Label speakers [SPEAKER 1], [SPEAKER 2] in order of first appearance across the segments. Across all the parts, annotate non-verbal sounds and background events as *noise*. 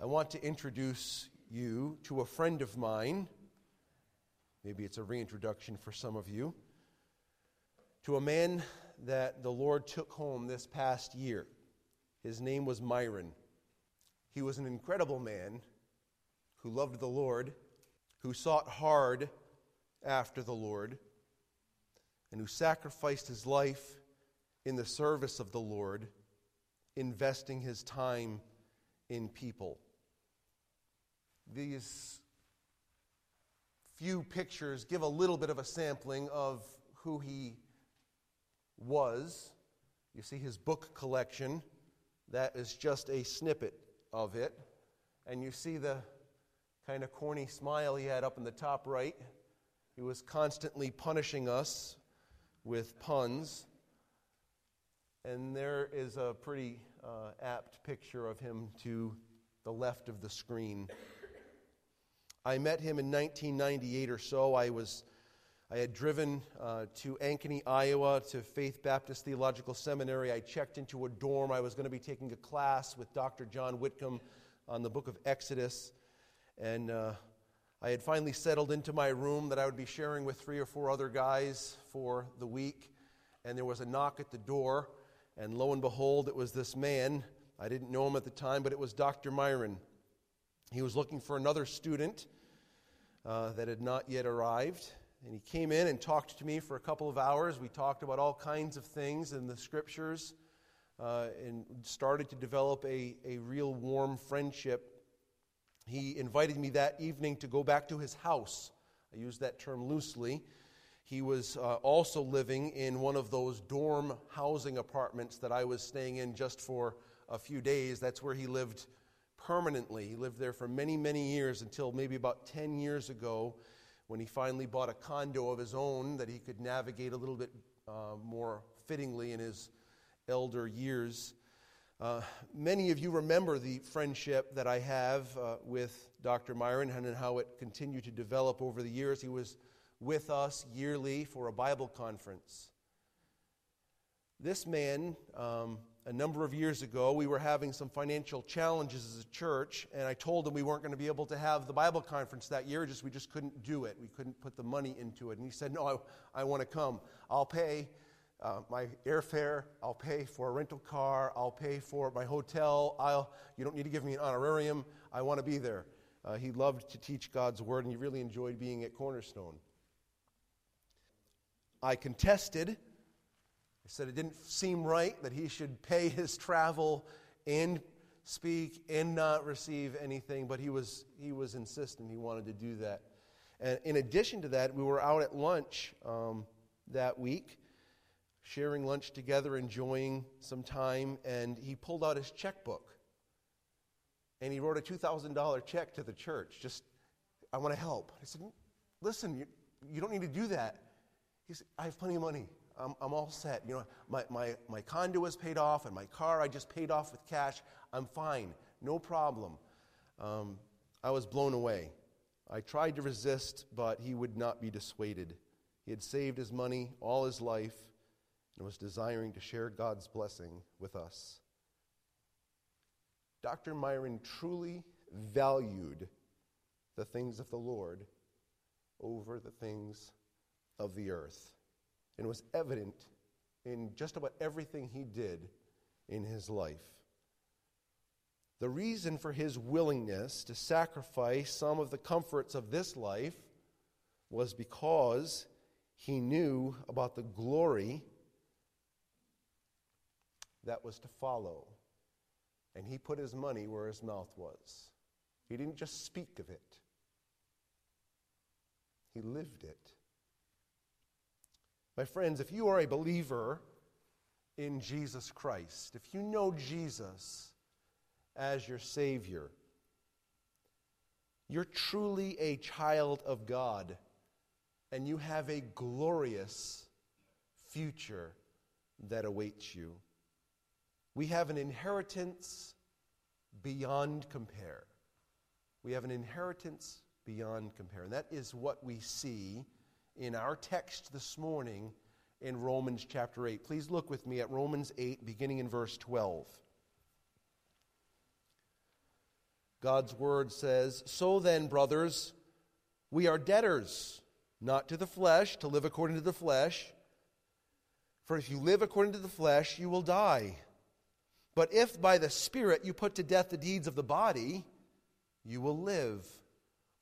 [SPEAKER 1] I want to introduce you to a friend of mine. Maybe it's a reintroduction for some of you. To a man that the Lord took home this past year. His name was Myron. He was an incredible man who loved the Lord, who sought hard after the Lord, and who sacrificed his life in the service of the Lord, investing his time in people. These few pictures give a little bit of a sampling of who he was. You see his book collection, that is just a snippet of it. And you see the kind of corny smile he had up in the top right. He was constantly punishing us with puns. And there is a pretty uh, apt picture of him to the left of the screen. I met him in 1998 or so. I was I had driven uh, to Ankeny, Iowa, to Faith Baptist Theological Seminary. I checked into a dorm. I was going to be taking a class with Dr. John Whitcomb on the book of Exodus. And uh, I had finally settled into my room that I would be sharing with three or four other guys for the week. And there was a knock at the door. And lo and behold, it was this man. I didn't know him at the time, but it was Dr. Myron. He was looking for another student uh, that had not yet arrived. And he came in and talked to me for a couple of hours. We talked about all kinds of things in the scriptures uh, and started to develop a, a real warm friendship. He invited me that evening to go back to his house. I use that term loosely. He was uh, also living in one of those dorm housing apartments that I was staying in just for a few days. That's where he lived permanently. He lived there for many, many years until maybe about 10 years ago when he finally bought a condo of his own that he could navigate a little bit uh, more fittingly in his elder years. Uh, many of you remember the friendship that I have uh, with Dr. Myron and how it continued to develop over the years. He was with us yearly for a Bible conference. This man, um, a number of years ago, we were having some financial challenges as a church, and I told him we weren't going to be able to have the Bible conference that year. Just we just couldn't do it. We couldn't put the money into it. And he said, "No, I, I want to come. I'll pay uh, my airfare. I'll pay for a rental car. I'll pay for my hotel. I'll. You don't need to give me an honorarium. I want to be there." Uh, he loved to teach God's word, and he really enjoyed being at Cornerstone. I contested. Said it didn't seem right that he should pay his travel and speak and not receive anything, but he was, he was insistent he wanted to do that. And in addition to that, we were out at lunch um, that week, sharing lunch together, enjoying some time, and he pulled out his checkbook. And he wrote a $2,000 check to the church. Just, I want to help. I said, listen, you, you don't need to do that. He said, I have plenty of money. I'm, I'm all set. You know, my, my, my condo is paid off, and my car I just paid off with cash. I'm fine. No problem. Um, I was blown away. I tried to resist, but he would not be dissuaded. He had saved his money all his life and was desiring to share God's blessing with us. Dr. Myron truly valued the things of the Lord over the things of the earth. And was evident in just about everything he did in his life. The reason for his willingness to sacrifice some of the comforts of this life was because he knew about the glory that was to follow. And he put his money where his mouth was. He didn't just speak of it, he lived it. My friends, if you are a believer in Jesus Christ, if you know Jesus as your Savior, you're truly a child of God, and you have a glorious future that awaits you. We have an inheritance beyond compare. We have an inheritance beyond compare. And that is what we see in our text this morning in Romans chapter 8. Please look with me at Romans 8, beginning in verse 12. God's word says, So then, brothers, we are debtors, not to the flesh, to live according to the flesh. For if you live according to the flesh, you will die. But if by the Spirit you put to death the deeds of the body, you will live.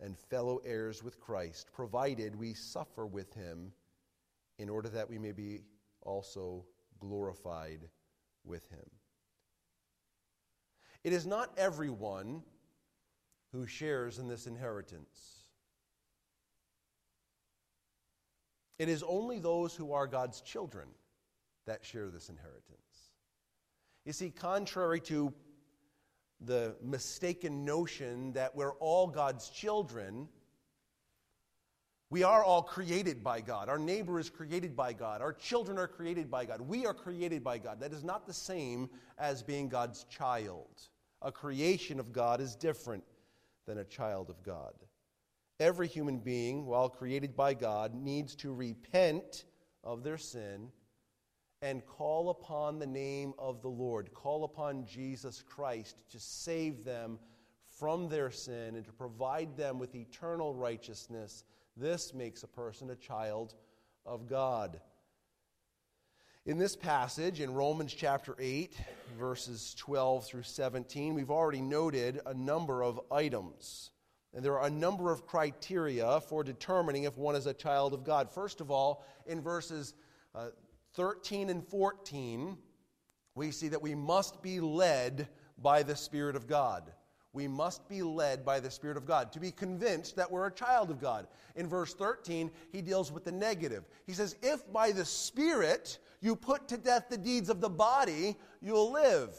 [SPEAKER 1] and fellow heirs with Christ, provided we suffer with Him in order that we may be also glorified with him. It is not everyone who shares in this inheritance. It is only those who are God's children that share this inheritance. You see, contrary to the mistaken notion that we're all God's children, we are all created by God. Our neighbor is created by God. Our children are created by God. We are created by God. That is not the same as being God's child. A creation of God is different than a child of God. Every human being, while created by God, needs to repent of their sin and call upon the name of the Lord, call upon Jesus Christ to save them from their sin and to provide them with eternal righteousness this makes a person a child of God. In this passage, in Romans chapter 8, verses 12 through 17, we've already noted a number of items. And there are a number of criteria for determining if one is a child of God. First of all, in verses uh, 13 and 14, we see that we must be led by the Spirit of God we must be led by the Spirit of God to be convinced that we're a child of God. In verse 13, he deals with the negative. He says, If by the Spirit you put to death the deeds of the body, you'll live.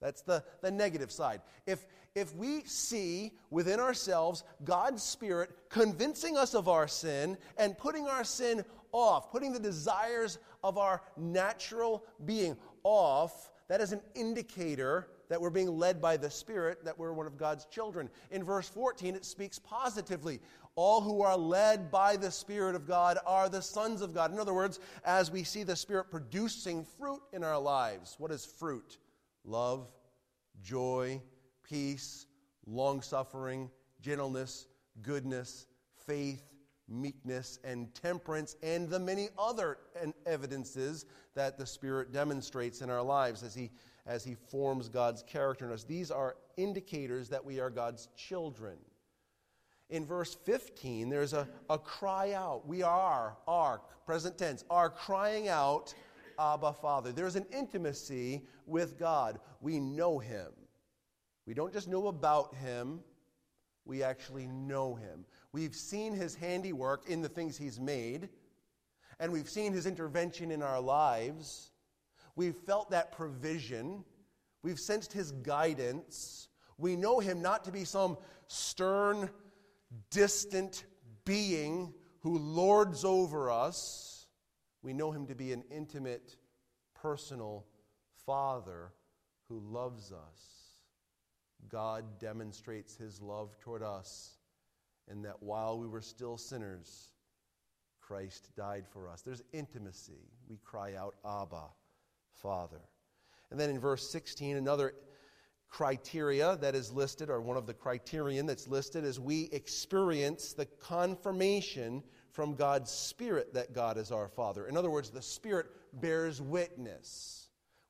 [SPEAKER 1] That's the, the negative side. If, if we see within ourselves God's Spirit convincing us of our sin and putting our sin off, putting the desires of our natural being off, that is an indicator that we're being led by the Spirit, that we're one of God's children. In verse 14, it speaks positively. All who are led by the Spirit of God are the sons of God. In other words, as we see the Spirit producing fruit in our lives, what is fruit? Love, joy, peace, long suffering, gentleness, goodness, faith, meekness, and temperance, and the many other evidences that the Spirit demonstrates in our lives as He as He forms God's character in us. These are indicators that we are God's children. In verse 15, there's a, a cry out. We are, are, present tense, are crying out, Abba, Father. There's an intimacy with God. We know Him. We don't just know about Him, we actually know Him. We've seen His handiwork in the things He's made, and we've seen His intervention in our lives. We've felt that provision. We've sensed his guidance. We know him not to be some stern, distant being who lords over us. We know him to be an intimate, personal Father who loves us. God demonstrates his love toward us in that while we were still sinners, Christ died for us. There's intimacy. We cry out, Abba. Father. And then in verse 16, another criteria that is listed, or one of the criterion that's listed, is we experience the confirmation from God's Spirit that God is our Father. In other words, the Spirit bears witness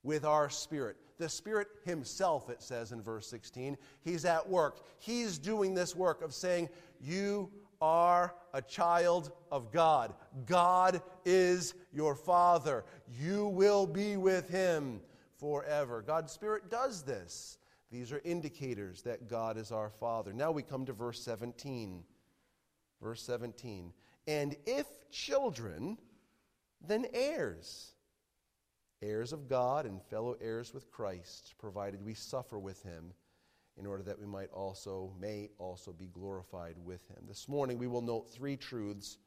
[SPEAKER 1] with our spirit. The Spirit Himself, it says in verse 16, He's at work. He's doing this work of saying, You are a child of God. God is your Father. You will be with Him forever. God's Spirit does this. These are indicators that God is our Father. Now we come to verse 17. Verse 17. And if children, then heirs. Heirs of God and fellow heirs with Christ, provided we suffer with Him in order that we might also, may also be glorified with him. This morning we will note three truths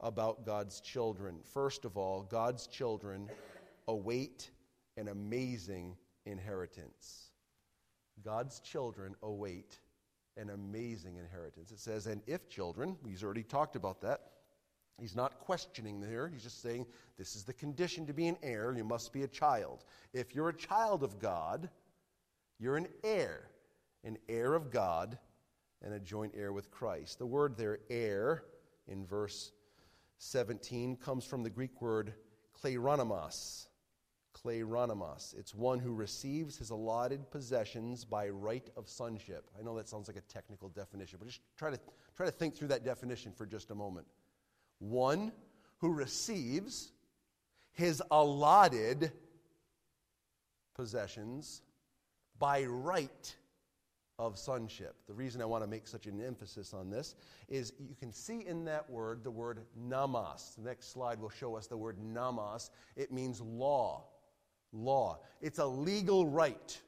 [SPEAKER 1] about God's children. First of all, God's children await an amazing inheritance. God's children await an amazing inheritance. It says, and if children, he's already talked about that. He's not questioning here. He's just saying this is the condition to be an heir. You must be a child. If you're a child of God, you're an heir, an heir of God, and a joint heir with Christ. The word there, heir, in verse 17, comes from the Greek word kleronomos. Kleronomos. It's one who receives his allotted possessions by right of sonship. I know that sounds like a technical definition, but just try to, try to think through that definition for just a moment. One who receives his allotted possessions by right of sonship. The reason I want to make such an emphasis on this is you can see in that word the word nomos. The next slide will show us the word nomos. It means law. Law. It's a legal right.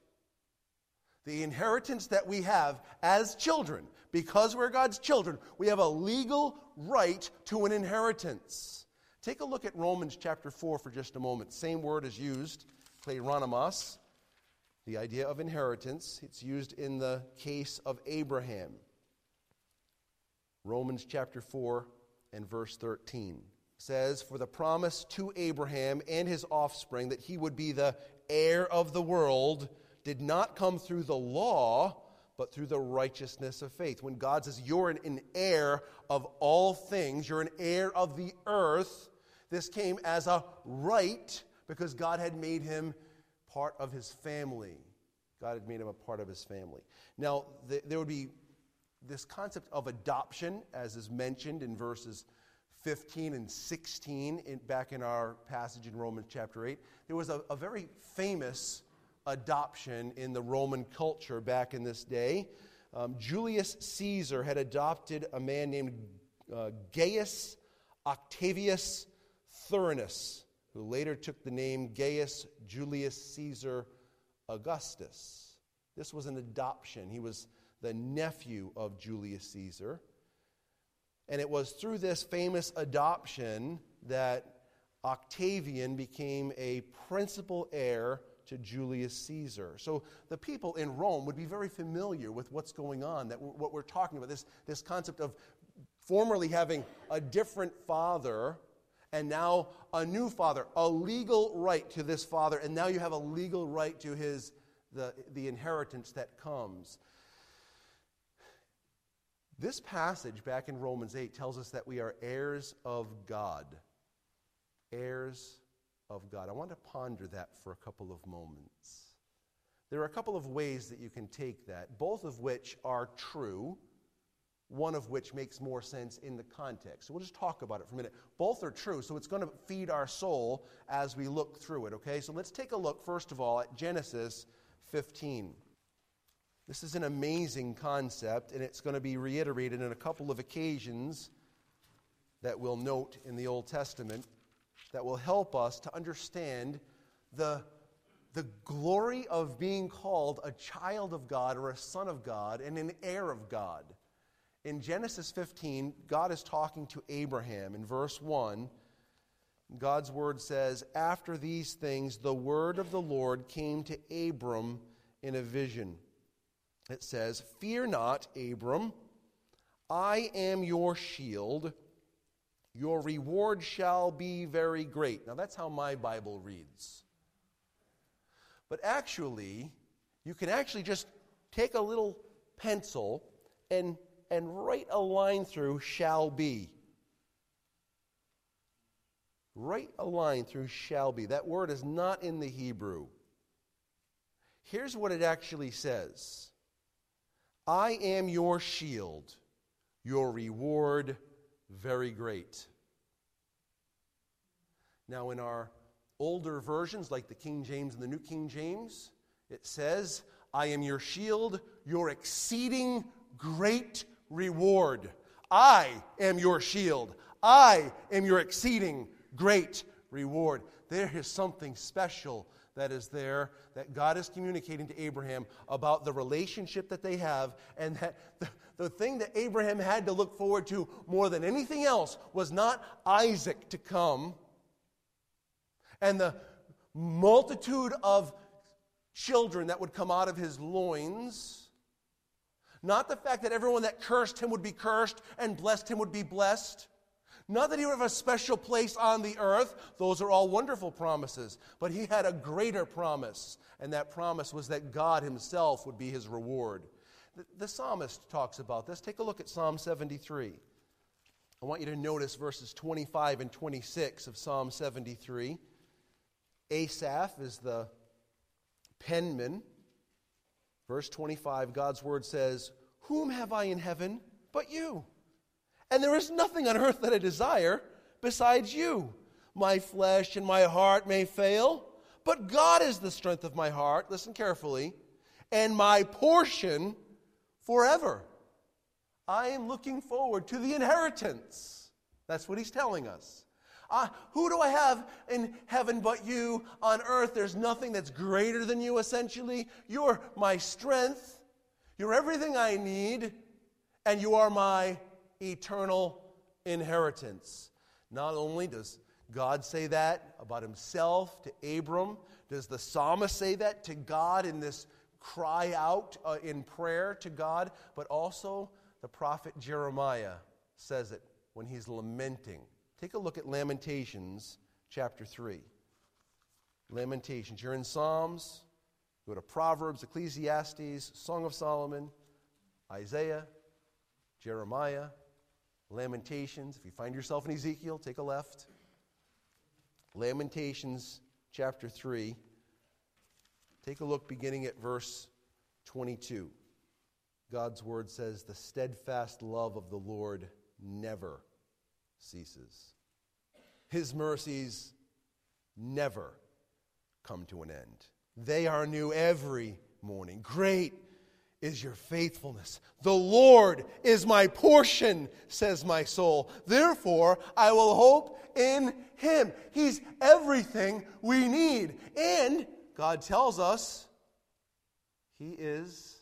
[SPEAKER 1] The inheritance that we have as children, because we're God's children, we have a legal right to an inheritance. Take a look at Romans chapter 4 for just a moment. Same word is used, kleronomos the idea of inheritance. It's used in the case of Abraham. Romans chapter 4 and verse 13 says, For the promise to Abraham and his offspring that he would be the heir of the world did not come through the law, but through the righteousness of faith. When God says, You're an, heir of all things, you're an heir of the earth, this came as a right because God had made him part of his family. God had made him a part of his family. Now, th- there would be this concept of adoption, as is mentioned in verses 15 and 16 in, back in our passage in Romans chapter 8. There was a, a very famous adoption in the Roman culture back in this day. Um, Julius Caesar had adopted a man named uh, Gaius Octavius Thurinus who later took the name Gaius Julius Caesar Augustus. This was an adoption. He was the nephew of Julius Caesar. And it was through this famous adoption that Octavian became a principal heir to Julius Caesar. So the people in Rome would be very familiar with what's going on, that what we're talking about, this, this concept of formerly having a different father and now a new father, a legal right to this father, and now you have a legal right to his the, the inheritance that comes. This passage back in Romans 8 tells us that we are heirs of God. Heirs of God. I want to ponder that for a couple of moments. There are a couple of ways that you can take that, both of which are true one of which makes more sense in the context. So we'll just talk about it for a minute. Both are true, so it's going to feed our soul as we look through it, okay? So let's take a look, first of all, at Genesis 15. This is an amazing concept, and it's going to be reiterated in a couple of occasions that we'll note in the Old Testament that will help us to understand the, the glory of being called a child of God or a son of God and an heir of God. In Genesis 15, God is talking to Abraham. In verse 1, God's word says, After these things, the word of the Lord came to Abram in a vision. It says, Fear not, Abram, I am your shield. Your reward shall be very great. Now, that's how my Bible reads. But actually, you can actually just take a little pencil and and write a line through shall be. Write a line through shall be. That word is not in the Hebrew. Here's what it actually says I am your shield, your reward very great. Now, in our older versions, like the King James and the New King James, it says, I am your shield, your exceeding great reward. I am your shield. I am your exceeding great reward. There is something special that is there that God is communicating to Abraham about the relationship that they have, and that the, the thing that Abraham had to look forward to more than anything else was not Isaac to come and the multitude of children that would come out of his loins. Not the fact that everyone that cursed him would be cursed and blessed him would be blessed. Not that he would have a special place on the earth. Those are all wonderful promises. But he had a greater promise, and that promise was that God himself would be his reward. The, psalmist talks about this. Take a look at Psalm 73. I want you to notice verses 25 and 26 of Psalm 73. Asaph is the penman. Verse 25, God's word says, Whom have I in heaven but you? And there is nothing on earth that I desire besides you. My flesh and my heart may fail, but God is the strength of my heart. Listen carefully. And my portion forever. I am looking forward to the inheritance. That's what he's telling us. Uh, who do I have in heaven but you? On earth, there's nothing that's greater than you, essentially. You're my strength. You're everything I need. And you are my eternal inheritance. Not only does God say that about himself to Abram, does the psalmist say that to God in this cry out uh, in prayer to God, but also the prophet Jeremiah says it when he's lamenting Take a look at Lamentations chapter 3. Lamentations. You're in Psalms, go to Proverbs, Ecclesiastes, Song of Solomon, Isaiah, Jeremiah, Lamentations. If you find yourself in Ezekiel, take a left. Lamentations chapter 3. Take a look beginning at verse 22. God's word says, The steadfast love of the Lord never ceases. His mercies never come to an end. They are new every morning. Great is your faithfulness. The Lord is my portion, says my soul. Therefore, I will hope in him. He's everything we need. And God tells us he is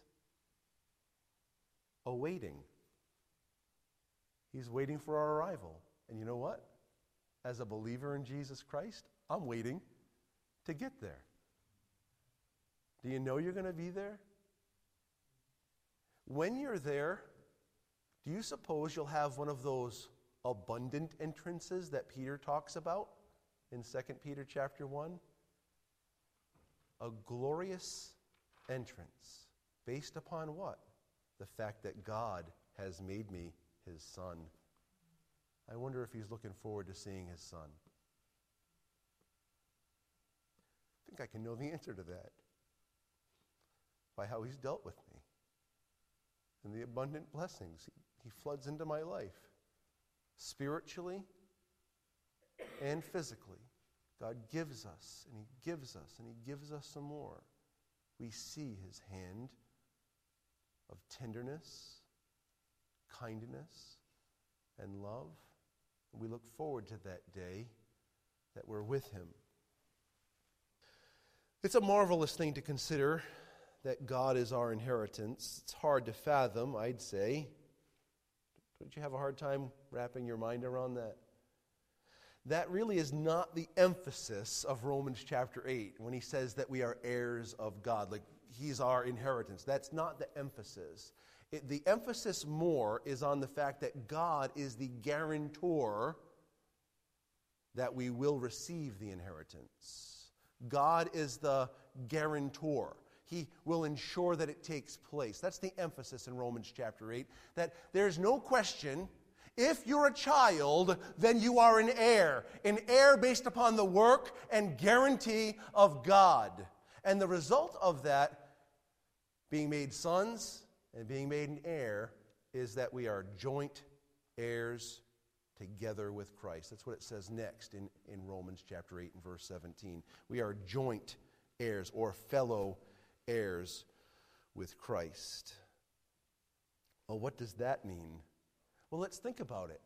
[SPEAKER 1] awaiting. He's waiting for our arrival. And you know what? As a believer in Jesus Christ, I'm waiting to get there. Do you know you're going to be there? When you're there, do you suppose you'll have one of those abundant entrances that Peter talks about in 2 Peter chapter 1? A glorious entrance based upon what? The fact that God has made me his son. I wonder if he's looking forward to seeing his son. I think I can know the answer to that by how he's dealt with me and the abundant blessings he, floods into my life spiritually and physically. God gives us and he gives us and he gives us some more. We see his hand of tenderness, kindness, and love. And we look forward to that day that we're with him. It's a marvelous thing to consider that God is our inheritance. It's hard to fathom, I'd say. Don't you have a hard time wrapping your mind around that? That really is not the emphasis of Romans chapter 8 when he says that we are heirs of God, like he's our inheritance. That's not the emphasis. It, the emphasis more is on the fact that God is the guarantor that we will receive the inheritance. God is the guarantor. He will ensure that it takes place. That's the emphasis in Romans chapter 8 that there's no question if you're a child, then you are an heir, an heir based upon the work and guarantee of God. And the result of that, being made sons and being made an heir is that we are joint heirs together with Christ. That's what it says next in, in Romans chapter 8 and verse 17. We are joint heirs or fellow heirs with Christ. Well, what does that mean? Well, let's think about it.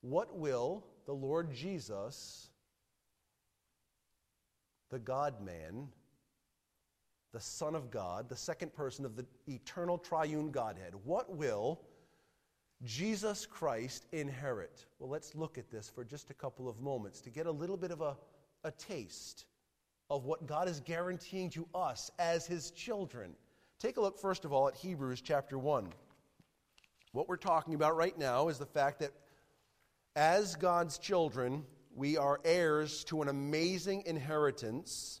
[SPEAKER 1] What will the Lord Jesus, the God man, the Son of God, the second person of the eternal triune Godhead, what will Jesus Christ inherit? Well, let's look at this for just a couple of moments to get a little bit of a, a taste of what God is guaranteeing to us as his children. Take a look, first of all, at Hebrews chapter 1. What we're talking about right now is the fact that as God's children, we are heirs to an amazing inheritance.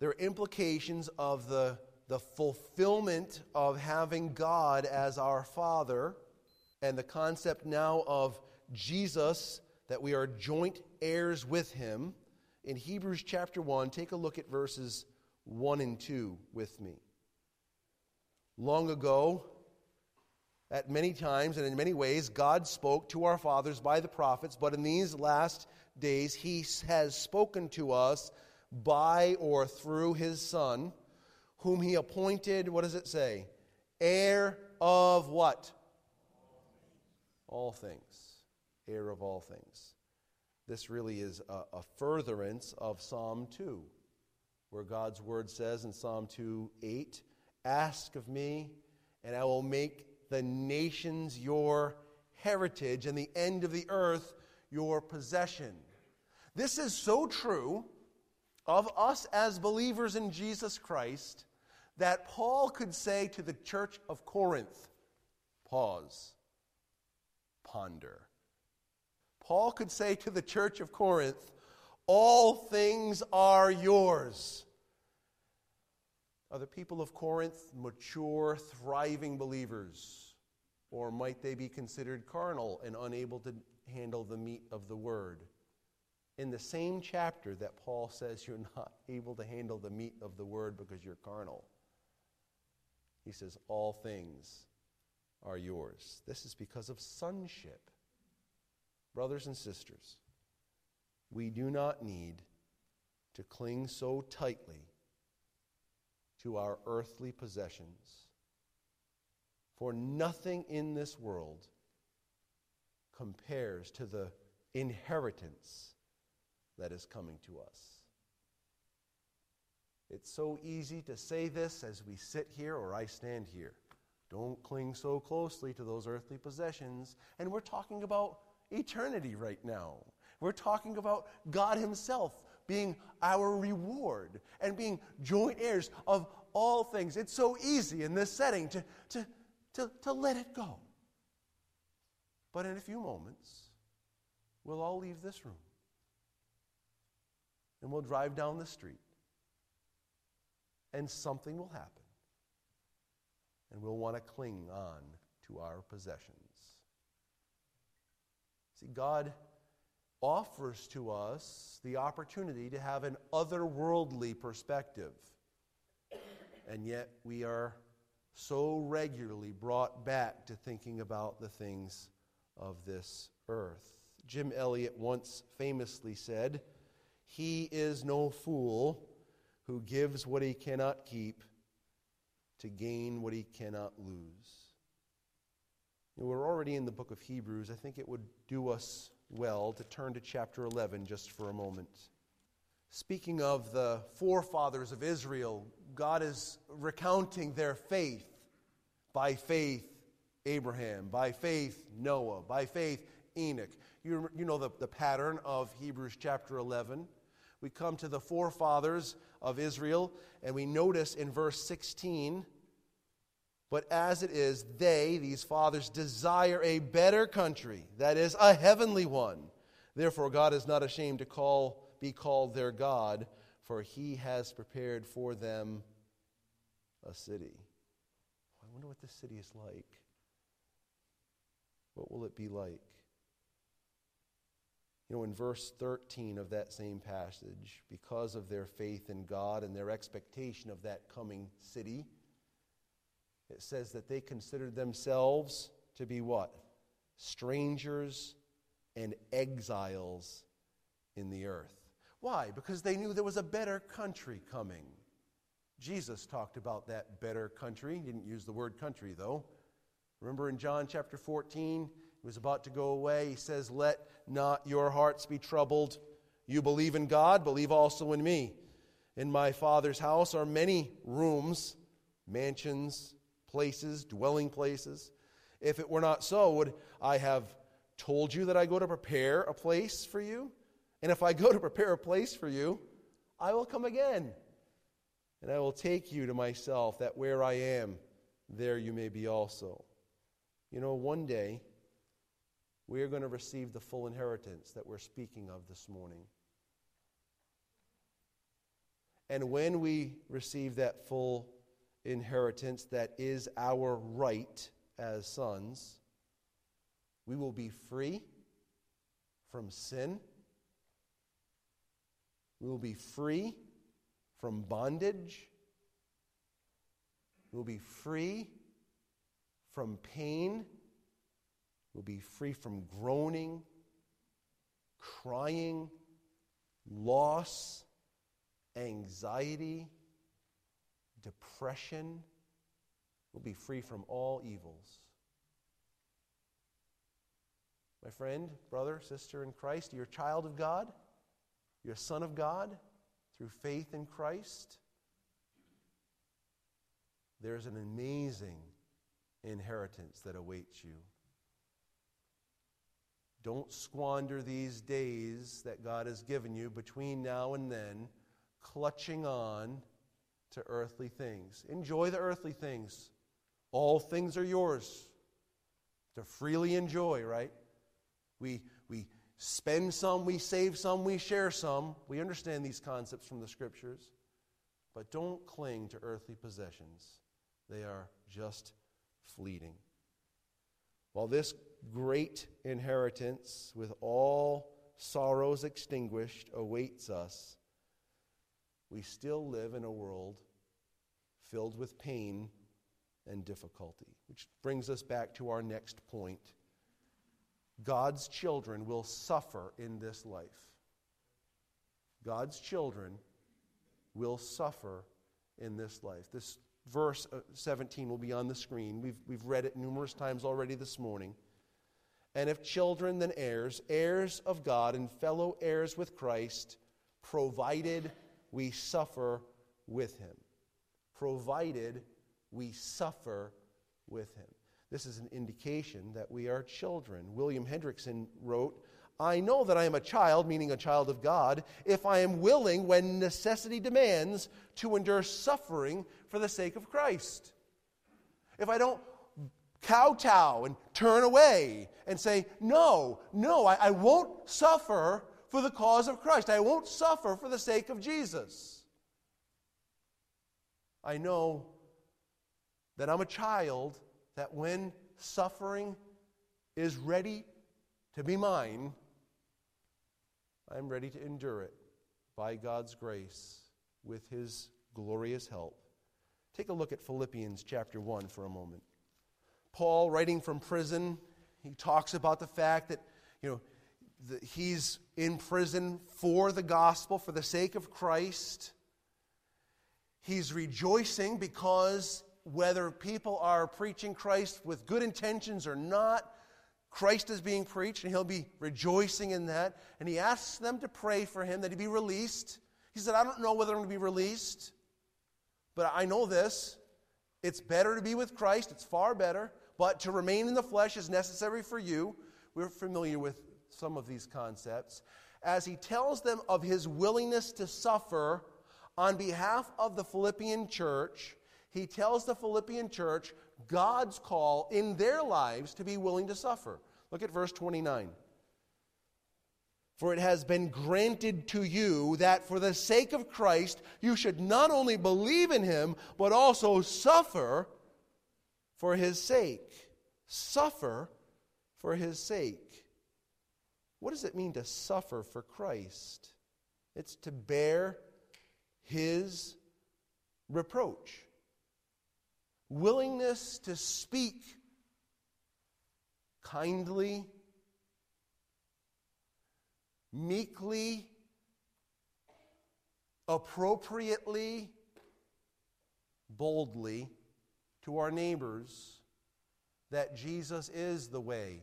[SPEAKER 1] There are implications of the, the fulfillment of having God as our Father, and the concept now of Jesus, that we are joint heirs with Him. In Hebrews chapter 1, take a look at verses 1 and 2 with me. Long ago, at many times and in many ways, God spoke to our fathers by the prophets, but in these last days, He has spoken to us by or through His Son, whom He appointed, what does it say? Heir of what? All things. Heir of all things. This really is a, a furtherance of Psalm 2, where God's word says in Psalm 2 8, Ask of me, and I will make the nations your heritage, and the end of the earth your possession. This is so true of us as believers in Jesus Christ that Paul could say to the church of Corinth, pause, ponder. Paul could say to the church of Corinth, all things are yours. Are the people of Corinth mature, thriving believers? Or might they be considered carnal and unable to handle the meat of the word? In the same chapter that Paul says you're not *laughs* able to handle the meat of the word because you're carnal, he says, All things are yours. This is because of sonship. Brothers and sisters, we do not need to cling so tightly to our earthly possessions. For nothing in this world compares to the inheritance that is coming to us. It's so easy to say this as we sit here or I stand here. Don't cling so closely to those earthly possessions. And we're talking about eternity right now. We're talking about God Himself being our reward and being joint heirs of all things. It's so easy in this setting to, to, to, to let it go. But in a few moments, we'll all leave this room and we'll drive down the street and something will happen. And we'll want to cling on to our possessions. See, God offers to us the opportunity to have an otherworldly perspective. And yet we are so regularly brought back to thinking about the things of this earth. Jim Elliot once famously said, He is no fool who gives what he cannot keep to gain what he cannot lose. We're already in the book of Hebrews. I think it would do us well to turn to chapter 11 just for a moment. Speaking of the forefathers of Israel, God is recounting their faith. By faith, Abraham. By faith, Noah. By faith, Enoch. You, you know the, the pattern of Hebrews chapter 11. We come to the forefathers of Israel, and we notice in verse 16 but as it is, they, these fathers, desire a better country, that is, a heavenly one. Therefore, God is not ashamed to call, be called their God, for he has prepared for them a city. I wonder what this city is like. What will it be like? You know, in verse 13 of that same passage, because of their faith in God and their expectation of that coming city, it says that they considered themselves to be what? Strangers and exiles in the earth. Why? Because they knew there was a better country coming. Jesus talked about that better country. He didn't use the word country, though. Remember in John chapter 14, he was about to go away. He says, Let not your hearts be troubled. you believe in God, believe also in me. In my Father's house are many rooms, mansions, places, dwelling places. If it were not so, would I have told you that I go to prepare a place for you? And if I go to prepare a place for you, I will come again. And I will take you to myself, that where I am, there you may be also. You know, one day, we are going to receive the full inheritance that we're speaking of this morning. And when we receive that full inheritance that is our right as sons, we will be free from sin. We will be free from bondage. We will be free from pain. We'll be free from groaning, crying, loss, anxiety, depression. We'll be free from all evils. My friend, brother, sister in Christ, you're a child of God. You're a son of God through faith in Christ. There's an amazing inheritance that awaits you. Don't squander these days that God has given you between now and then, clutching on to earthly things. Enjoy the earthly things. All things are yours to freely enjoy, right? We, we spend some, we save some, we share some. We understand these concepts from the scriptures. But don't cling to earthly possessions, they are just fleeting. While this great inheritance, with all sorrows extinguished, awaits us, we still live in a world filled with pain and difficulty. Which brings us back to our next point. God's children will suffer in this life. God's children will suffer in this life. This verse uh, 17 will be on the screen. We've, we've read it numerous times already this morning. And if children, then heirs, heirs of God and fellow heirs with Christ, provided we suffer with him. Provided we suffer with him. This is an indication that we are children. William Hendriksen wrote, I know that I am a child, meaning a child of God, if I am willing, when necessity demands, to endure suffering for the sake of Christ. If I don't kowtow and turn away and say, No, no, I, I won't suffer for the cause of Christ. I won't suffer for the sake of Jesus. I know that I'm a child that when suffering is ready to be mine, I'm ready to endure it by God's grace with His glorious help. Take a look at Philippians chapter 1 for a moment. Paul, writing from prison, he talks about the fact that, you know, he's in prison for the gospel, for the sake of Christ. He's rejoicing because whether people are preaching Christ with good intentions or not, Christ is being preached, and he'll be rejoicing in that. And he asks them to pray for him that he be released. He said, I don't know whether I'm going to be released, but I know this. It's better to be with Christ, it's far better, but to remain in the flesh is necessary for you. We're familiar with some of these concepts. As he tells them of his willingness to suffer on behalf of the Philippian church, he tells the Philippian church God's call in their lives to be willing to suffer. Look at verse 29. For it has been granted to you that for the sake of Christ you should not only believe in him, but also suffer for his sake. Suffer for his sake. What does it mean to suffer for Christ? It's to bear his reproach willingness to speak kindly, meekly, appropriately, boldly to our neighbors that Jesus is the way,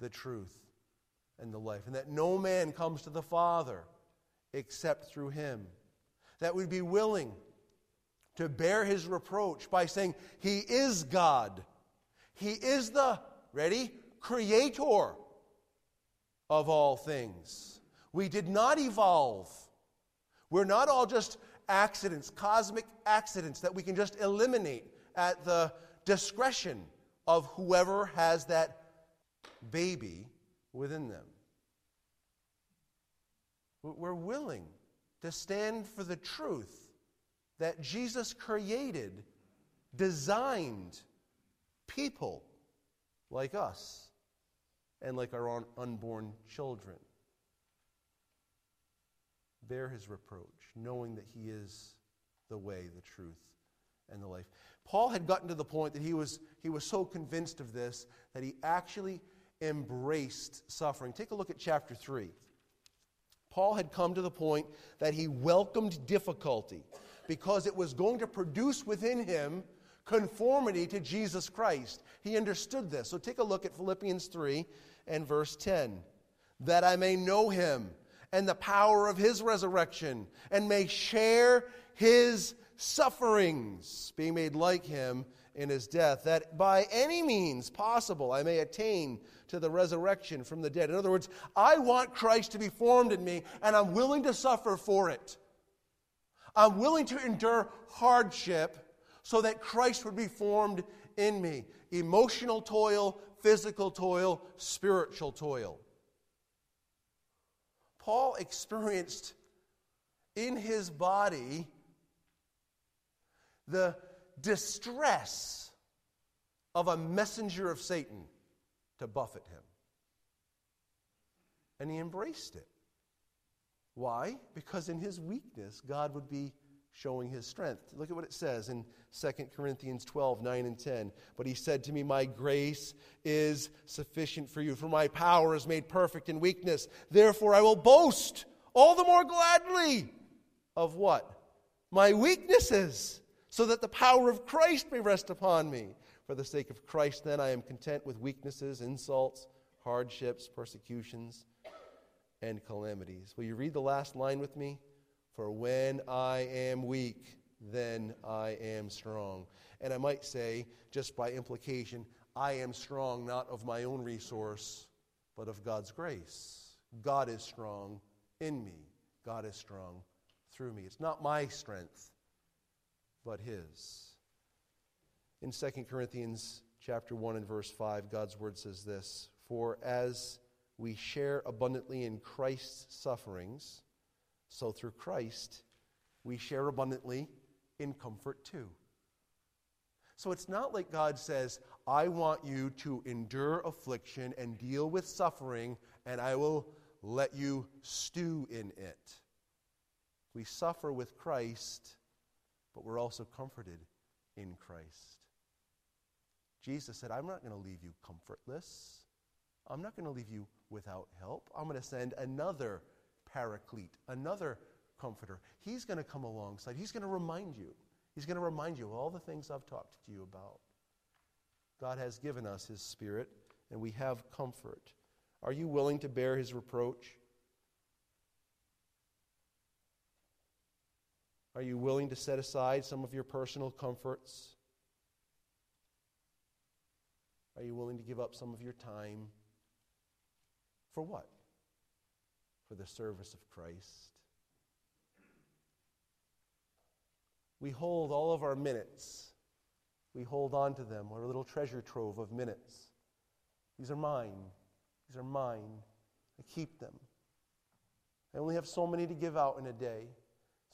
[SPEAKER 1] the truth, and the life, and that no man comes to the Father except through him. That we'd be willing to bear his reproach by saying, He is God. He is the, ready, creator of all things. We did not evolve. We're not all just accidents, cosmic accidents that we can just eliminate at the discretion of whoever has that baby within them. We're willing to stand for the truth that Jesus created, designed people like us and like our own unborn children. Bear his reproach, knowing that he is the way, the truth, and the life. Paul had gotten to the point that he was, he was so convinced of this that he actually embraced suffering. Take a look at chapter 3. Paul had come to the point that he welcomed difficulty because it was going to produce within him conformity to Jesus Christ. He understood this. So take a look at Philippians 3 and verse 10. That I may know him and the power of his resurrection and may share his sufferings, being made like him in his death, that by any means possible I may attain to the resurrection from the dead. In other words, I want Christ to be formed in me, and I'm willing to suffer for it. I'm willing to endure hardship so that Christ would be formed in me. Emotional toil, physical toil, spiritual toil. Paul experienced in his body the distress of a messenger of Satan to buffet him. And he embraced it. Why? Because in his weakness, God would be showing his strength. Look at what it says in 2 Corinthians 12, 9 and 10. But he said to me, My grace is sufficient for you, for my power is made perfect in weakness. Therefore, I will boast all the more gladly of what? My weaknesses, so that the power of Christ may rest upon me. For the sake of Christ, then, I am content with weaknesses, insults, hardships, persecutions, and calamities. Will you read the last line with me? For when I am weak, then I am strong. And I might say, just by implication, I am strong not of my own resource, but of God's grace. God is strong in me, God is strong through me. It's not my strength, but His. In 2 Corinthians chapter 1 and verse 5, God's word says this For as we share abundantly in Christ's sufferings, so through Christ, we share abundantly in comfort too. So it's not like God says, I want you to endure affliction and deal with suffering, and I will let you stew in it. We suffer with Christ, but we're also comforted in Christ. Jesus said, I'm not going to leave you comfortless. I'm not going to leave you without help. I'm going to send another paraclete, another comforter. He's going to come alongside. He's going to remind you. He's going to remind you of all the things I've talked to you about. God has given us His Spirit, and we have comfort. Are you willing to bear His reproach? Are you willing to set aside some of your personal comforts? Are you willing to give up some of your time? For what? for the service of Christ. We hold all of our minutes, we hold on to them, our little treasure trove of minutes. These are mine. These are mine. I keep them. I only have so many to give out in a day.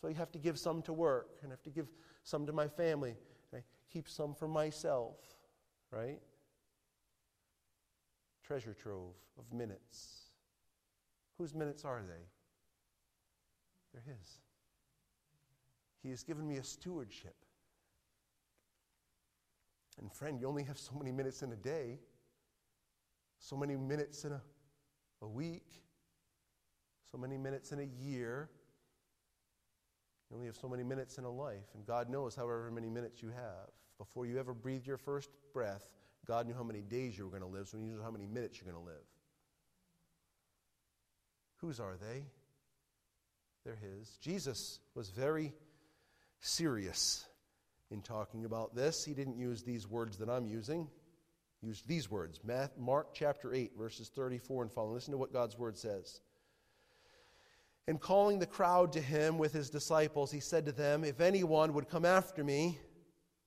[SPEAKER 1] So I have to give some to work, and I have to give some to my family. I keep some for myself, right? Treasure trove of minutes. Whose minutes are they? They're His. He has given me a stewardship. And friend, you only have so many minutes in a day, so many minutes in a, a week, so many minutes in a year. You only have so many minutes in a life. And God knows however many minutes you have. Before you ever breathed your first breath, God knew how many days you were going to live, so He knew how many minutes you're going to live. Whose are they? They're His. Jesus was very serious in talking about this. He didn't use these words that I'm using. He used these words. Mark chapter 8, verses 34 and following. Listen to what God's word says. And calling the crowd to him with his disciples, he said to them, If anyone would come after me,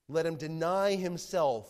[SPEAKER 1] let him deny himself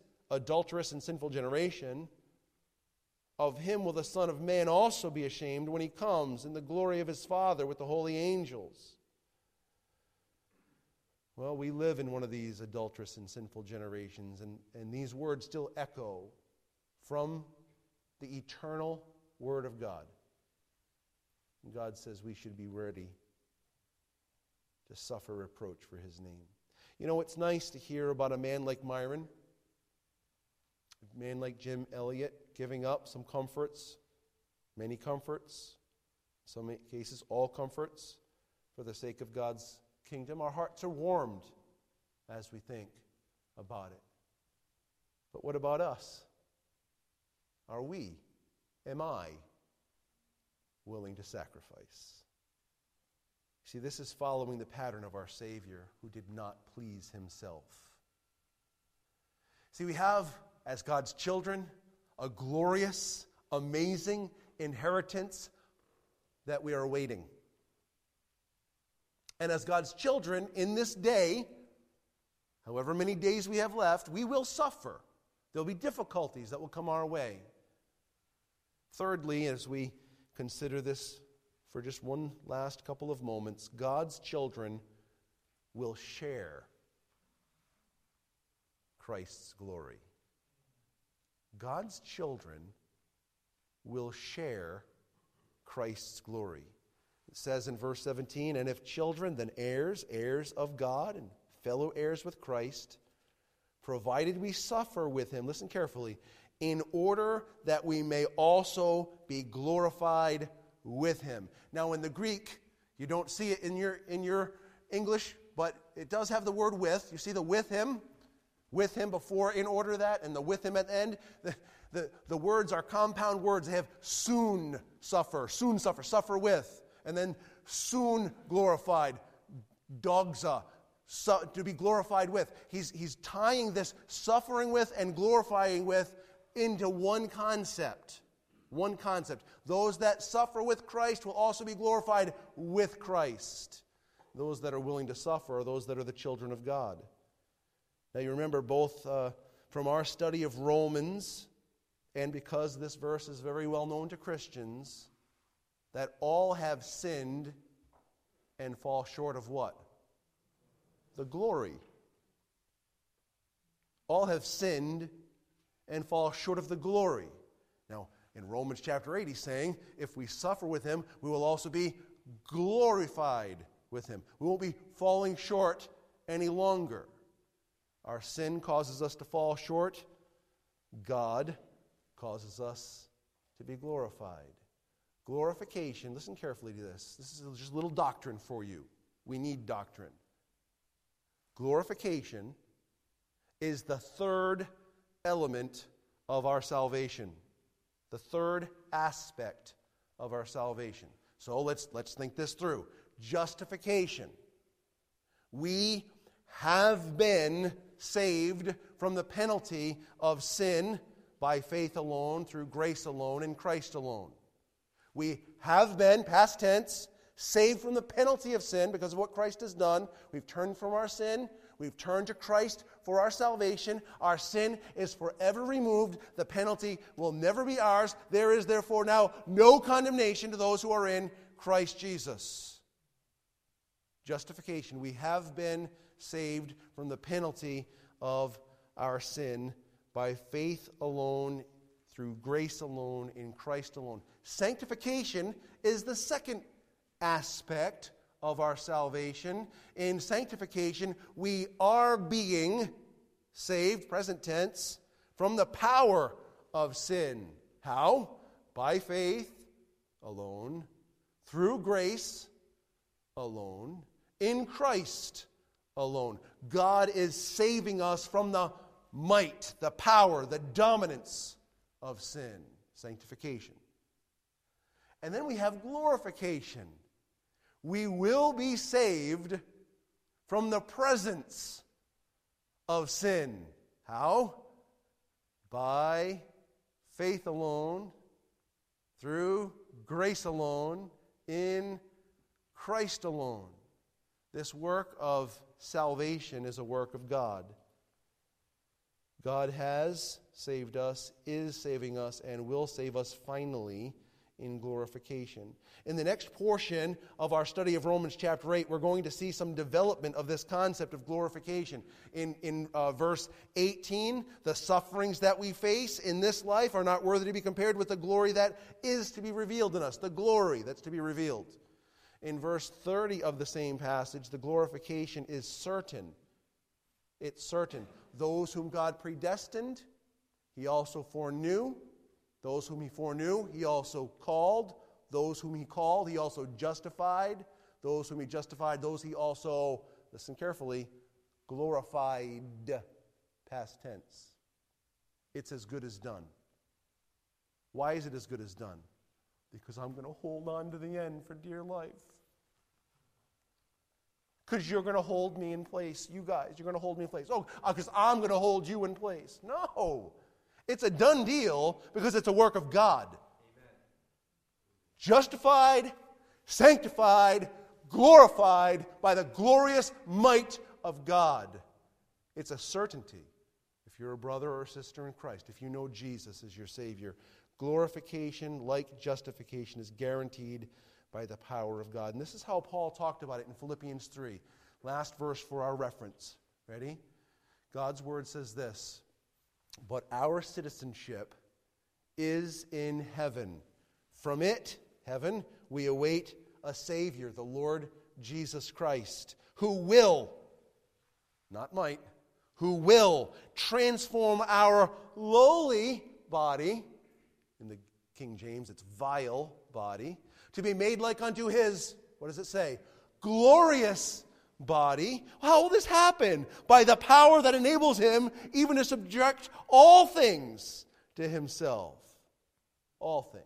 [SPEAKER 1] adulterous and sinful generation, of him will the Son of Man also be ashamed when he comes in the glory of his Father with the holy angels. Well, we live in one of these adulterous and sinful generations, and, and these words still echo from the eternal Word of God. And God says we should be ready to suffer reproach for His name. You know, it's nice to hear about a man like Myron, a man like Jim Elliot, giving up some comforts, many comforts, some cases, all comforts, for the sake of God's kingdom. Our hearts are warmed as we think about it. But what about us? Are we, am I, willing to sacrifice? See, this is following the pattern of our Savior who did not please himself. See, we have, as God's children, a glorious, amazing inheritance that we are awaiting. And as God's children in this day, however many days we have left, we will suffer. There'll be difficulties that will come our way. Thirdly, as we consider this for just one last couple of moments, God's children will share Christ's glory. God's children will share Christ's glory. It says in verse 17, and if children, then heirs, heirs of God, and fellow heirs with Christ, provided we suffer with him, listen carefully, in order that we may also be glorified with him. Now, in the Greek, you don't see it in your, in your English, but it does have the word with. You see the with him, with him before, in order that, and the with him at the end. *laughs* The, the, the words are compound words. They have soon suffer, soon suffer, suffer with and then soon glorified, dogza, so, to be glorified with. He's, he's tying this suffering with and glorifying with into one concept. One concept. Those that suffer with Christ will also be glorified with Christ. Those that are willing to suffer are those that are the children of God. Now, you remember both uh, from our study of Romans, and because this verse is very well known to Christians, that all have sinned and fall short of what? The glory. All have sinned and fall short of the glory. Now, in Romans chapter 8, he's saying, if we suffer with him, we will also be glorified with him. We won't be falling short any longer. Our sin causes us to fall short, God causes us to be glorified. Glorification, listen carefully to this. This is just a little doctrine for you. We need doctrine. Glorification is the third element of our salvation, the third aspect of our salvation. So let's, let's think this through. Justification. We have been saved from the penalty of sin by faith alone, through grace alone, in Christ alone. We have been, past tense, saved from the penalty of sin because of what Christ has done. We've turned from our sin. We've turned to Christ for our salvation. Our sin is forever removed. The penalty will never be ours. There is therefore now no condemnation to those who are in Christ Jesus. Justification. We have been saved from the penalty of our sin by faith alone through grace alone, in Christ alone. Sanctification is the second aspect of our salvation. In sanctification, we are being saved, present tense, from the power of sin. How? By faith alone, through grace alone, in Christ alone. God is saving us from the might, the power, the dominance of sin, sanctification. And then we have glorification. We will be saved from the presence of sin. How? By faith alone, through grace alone, in Christ alone. This work of salvation is a work of God. God has saved us, is saving us, and will save us finally in glorification. In the next portion of our study of Romans chapter 8, we're going to see some development of this concept of glorification. In, in uh, verse 18, the sufferings that we face in this life are not worthy to be compared with the glory that is to be revealed in us, the glory that's to be revealed. In verse 30 of the same passage, the glorification is certain. It's certain. Those whom God predestined, he also foreknew. Those whom he foreknew, he also called. Those whom he called, he also justified. Those whom he justified, those he also, listen carefully, glorified. Past tense. It's as good as done. Why is it as good as done? Because I'm going to hold on to the end for dear life. Because you're going to hold me in place. You guys, you're going to hold me in place. Oh, because uh, I'm going to hold you in place. No. It's a done deal because it's a work of God. Amen. Justified, sanctified, glorified by the glorious might of God. It's a certainty. If you're a brother or a sister in Christ, if you know Jesus as your Savior, glorification, like justification, is guaranteed by the power of God. And this is how Paul talked about it in Philippians 3. Last verse for our reference. Ready? God's word says this but our citizenship is in heaven. From it, heaven, we await a Savior, the Lord Jesus Christ, who will, not might, who will transform our lowly body, in the King James, it's vile body, to be made like unto his, what does it say? Glorious body. How will this happen? By the power that enables him even to subject all things to himself. All things.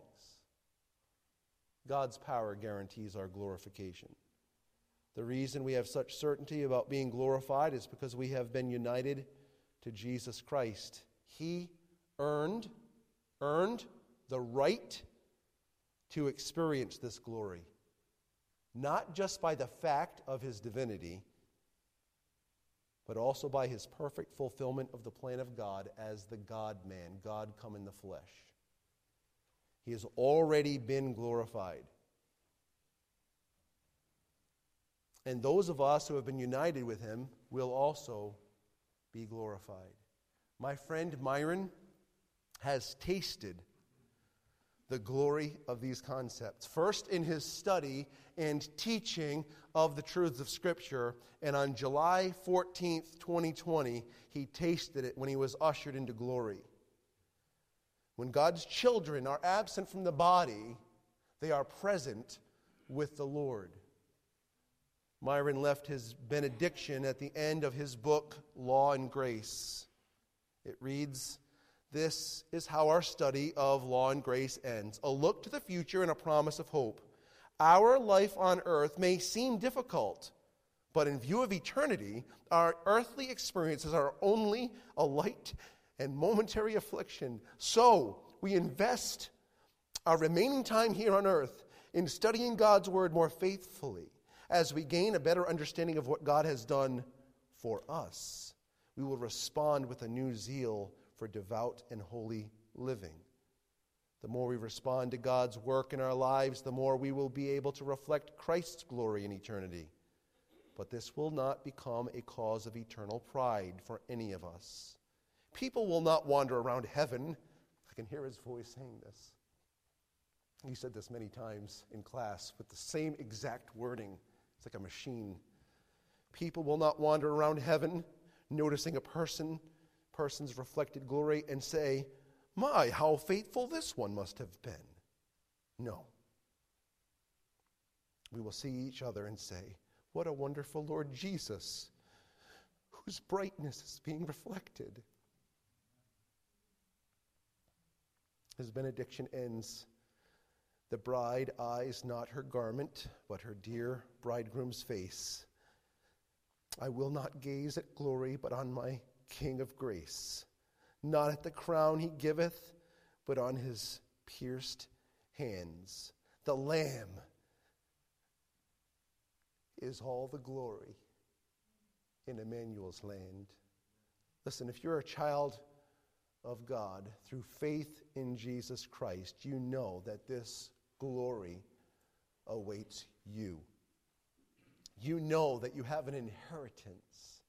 [SPEAKER 1] God's power guarantees our glorification. The reason we have such certainty about being glorified is because we have been united to Jesus Christ. He earned earned the right to experience this glory not just by the fact of his divinity, but also by his perfect fulfillment of the plan of God as the God man, God come in the flesh. He has already been glorified. And those of us who have been united with him will also be glorified. My friend Myron has tasted the glory of these concepts. First, in his study and teaching of the truths of Scripture, and on July 14th, 2020, he tasted it when he was ushered into glory. When God's children are absent from the body, they are present with the Lord. Myron left his benediction at the end of his book, Law and Grace. It reads, this is how our study of law and grace ends a look to the future and a promise of hope. Our life on earth may seem difficult, but in view of eternity, our earthly experiences are only a light and momentary affliction. So we invest our remaining time here on earth in studying God's word more faithfully as we gain a better understanding of what God has done for us. We will respond with a new zeal for devout and holy living. The more we respond to God's work in our lives, the more we will be able to reflect Christ's glory in eternity. But this will not become a cause of eternal pride for any of us. People will not wander around heaven I can hear his voice saying this. He said this many times in class with the same exact wording. It's like a machine. People will not wander around heaven noticing a person, person's reflected glory and say, "My, how faithful this one must have been." No. We will see each other and say, "What a wonderful Lord Jesus, whose brightness is being reflected." His benediction ends the bride eyes not her garment, but her dear bridegroom's face. I will not gaze at glory, but on my King of grace. Not at the crown he giveth, but on his pierced hands. The Lamb is all the glory in Emmanuel's land. Listen, if you're a child of God through faith in Jesus Christ, you know that this glory awaits you. You know that you have an inheritance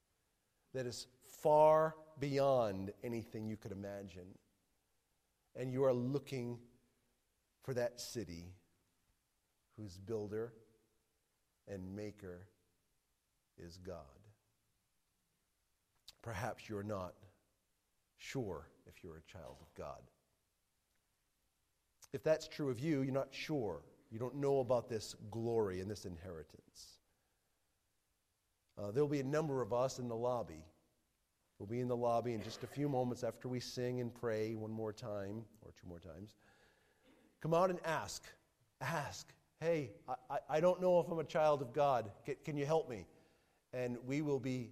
[SPEAKER 1] that is far beyond anything you could imagine. And you are looking for that city whose builder and maker is God. Perhaps you're not sure if you're a child of God. If that's true of you, you're not sure. You don't know about this glory and this inheritance. Uh, there'll be a number of us in the lobby. We'll be in the lobby in just a few moments after we sing and pray one more time or two more times. Come out and ask. Ask. Hey, I, I don't know if I'm a child of God. Can, can you help me? And we will be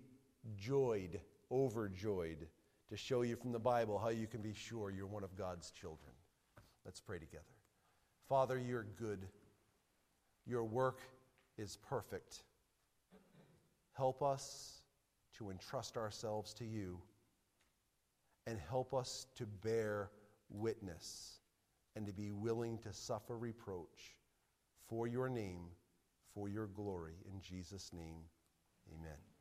[SPEAKER 1] joyed, overjoyed to show you from the Bible how you can be sure you're one of God's children. Let's pray together. Father, you're good. Your work is perfect. Help us to entrust ourselves to you and help us to bear witness and to be willing to suffer reproach for your name, for your glory. In Jesus' name, amen.